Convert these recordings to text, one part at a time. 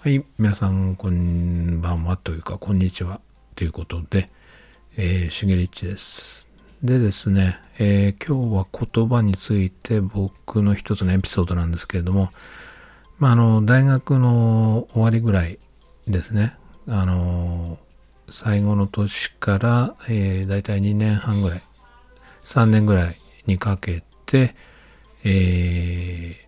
はい、皆さん、こんばんはというか、こんにちはということで、えー、しげりっちです。でですね、えー、今日は言葉について僕の一つのエピソードなんですけれども、まあ、あの、大学の終わりぐらいですね、あの、最後の年から、えー、大体2年半ぐらい、3年ぐらいにかけて、えー、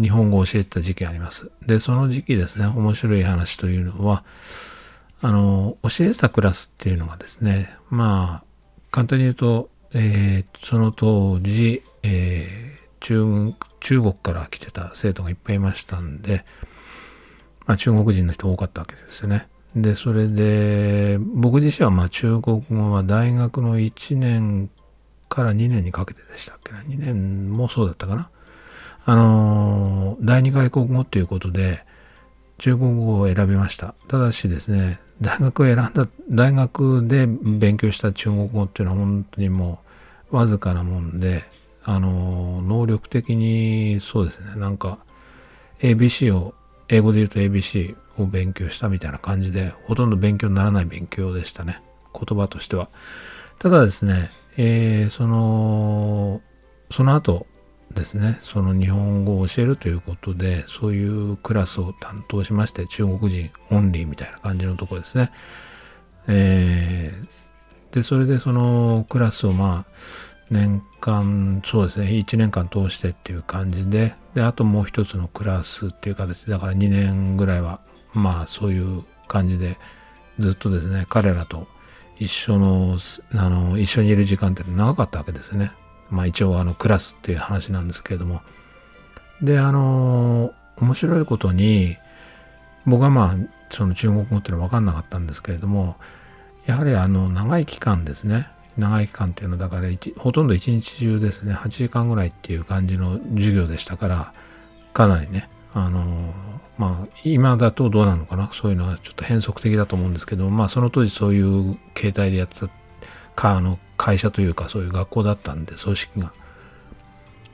日本語を教えてた時期あります。で、その時期ですね、面白い話というのは、あの、教えてたクラスっていうのがですね、まあ、簡単に言うと、えー、その当時、えー、中中国から来てた生徒がいっぱいいましたんで、まあ、中国人の人多かったわけですよね。で、それで、僕自身はまあ中国語は大学の1年から2年にかけてでしたっけな。2年もそうだったかな。あの第二外国語ということで中国語を選びました。ただしですね大学を選んだ大学で勉強した中国語っていうのは本当にもうわずかなもんであの能力的にそうですねなんか ABC を英語で言うと ABC を勉強したみたいな感じでほとんど勉強にならない勉強でしたね。言葉としては。ただですね、えー、そのその後ですねその日本語を教えるということでそういうクラスを担当しまして中国人オンリーみたいな感じのとこですね。えー、でそれでそのクラスをまあ年間そうですね1年間通してっていう感じでであともう一つのクラスっていう形だから2年ぐらいはまあそういう感じでずっとですね彼らと一緒のあの一緒にいる時間って長かったわけですね。まあ一応あのクラスっていう話なんですけれども。であの面白いことに僕はまあその中国語っていうのは分かんなかったんですけれどもやはりあの長い期間ですね。長い期間っていうのはだからほとんど一日中ですね。8時間ぐらいっていう感じの授業でしたからかなりねあのまあ今だとどうなのかな？そういうのはちょっと変則的だと思うんですけどまあその当時そういう形態でやってたかあの会社というかそういう学校だったんで組織が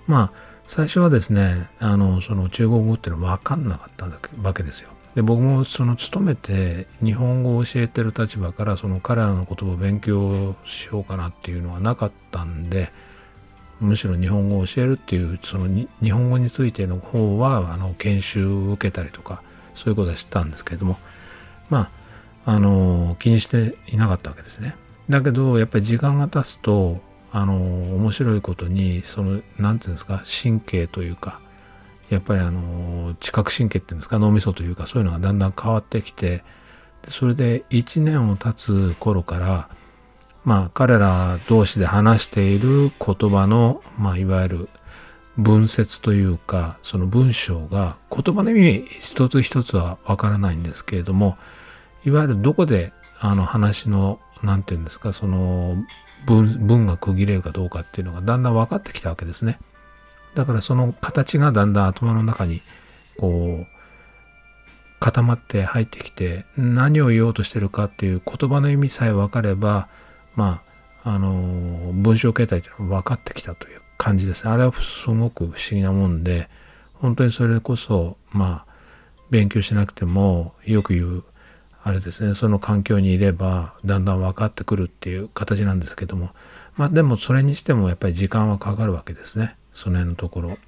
まあ最初はですねあのその中国語っていうのは分かんなかったわけですよで僕もその勤めて日本語を教えてる立場からその彼らの言葉を勉強しようかなっていうのはなかったんでむしろ日本語を教えるっていうその日本語についての方はあの研修を受けたりとかそういうことは知ったんですけれどもまああの気にしていなかったわけですね。だけどやっぱり時間が経つとあの面白いことにその何て言うんですか神経というかやっぱりあの知覚神経っていうんですか脳みそというかそういうのがだんだん変わってきてそれで1年を経つ頃からまあ彼ら同士で話している言葉のまあいわゆる文節というかその文章が言葉の意味一つ一つはわからないんですけれどもいわゆるどこであの話の何て言うんですかその文文が区切れるかどうかっていうのがだんだん分かってきたわけですね。だからその形がだんだん頭の中にこう固まって入ってきて何を言おうとしてるかっていう言葉の意味さえ分かればまああの文章形態っていうのは分かってきたという感じですね。あれはすごく不思議なもんで本当にそれこそまあ勉強しなくてもよく言うあれですねその環境にいればだんだん分かってくるっていう形なんですけどもまあでもそれにしてもやっぱり時間はかかるわけですねその辺のところ。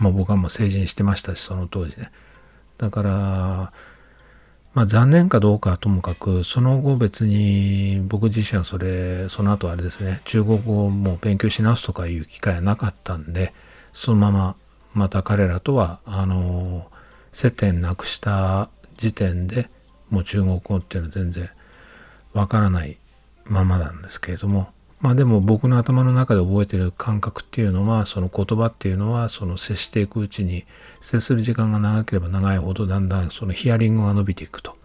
まあ僕はもう成人してましたしその当時ね。だからまあ残念かどうかはともかくその後別に僕自身はそれその後あれですね中国語をもう勉強し直すとかいう機会はなかったんでそのまままた彼らとはあの接点なくした時点でもう中国語っていうのは全然わからないままなんですけれどもまあでも僕の頭の中で覚えてる感覚っていうのはその言葉っていうのはその接していくうちに接する時間が長ければ長いほどだんだんそのヒアリングが伸びていくと。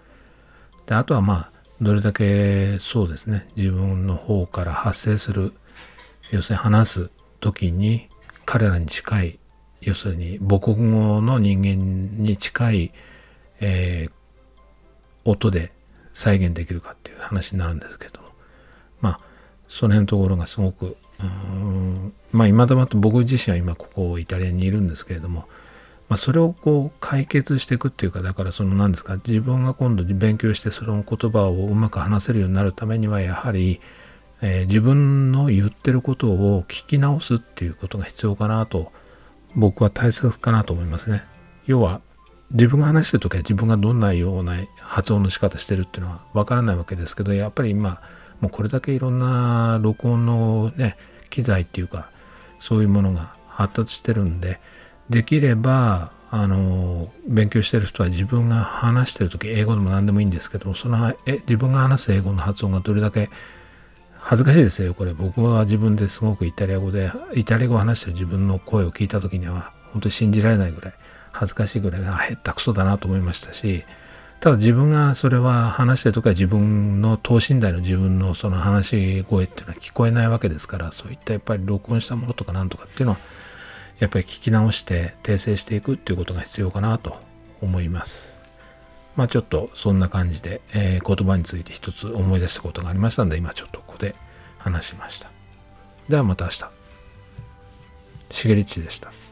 であとはまあどれだけそうですね自分の方から発生する要するに話す時に彼らに近い要するに母国語の人間に近い、えー、音で再現できるかっていう話になるんですけどまあその辺のところがすごくうんまあ今だまと僕自身は今ここイタリアにいるんですけれども、まあ、それをこう解決していくっていうかだからその何ですか自分が今度勉強してその言葉をうまく話せるようになるためにはやはり、えー、自分の言ってることを聞き直すっていうことが必要かなと僕は大切かなと思いますね。要は自分が話してる時は自分がどんなような発音の仕方してるっていうのはわからないわけですけどやっぱり今もうこれだけいろんな録音のね機材っていうかそういうものが発達してるんでできればあの勉強してる人は自分が話してる時英語でも何でもいいんですけどそのえ自分が話す英語の発音がどれだけ恥ずかしいですよこれ。僕は自分ですごくイタリア語でイタリア語を話してる自分の声を聞いた時には本当に信じられないぐらい恥ずかしいぐらいあへったくそだなと思いましたしただ自分がそれは話してる時は自分の等身大の自分のその話し声っていうのは聞こえないわけですからそういったやっぱり録音したものとかなんとかっていうのはやっぱり聞き直して訂正していくっていうことが必要かなと思います。まあちょっとそんな感じで、えー、言葉について一つ思い出したことがありましたので今ちょっとここで話しました。ではまた明日。しげりちでした。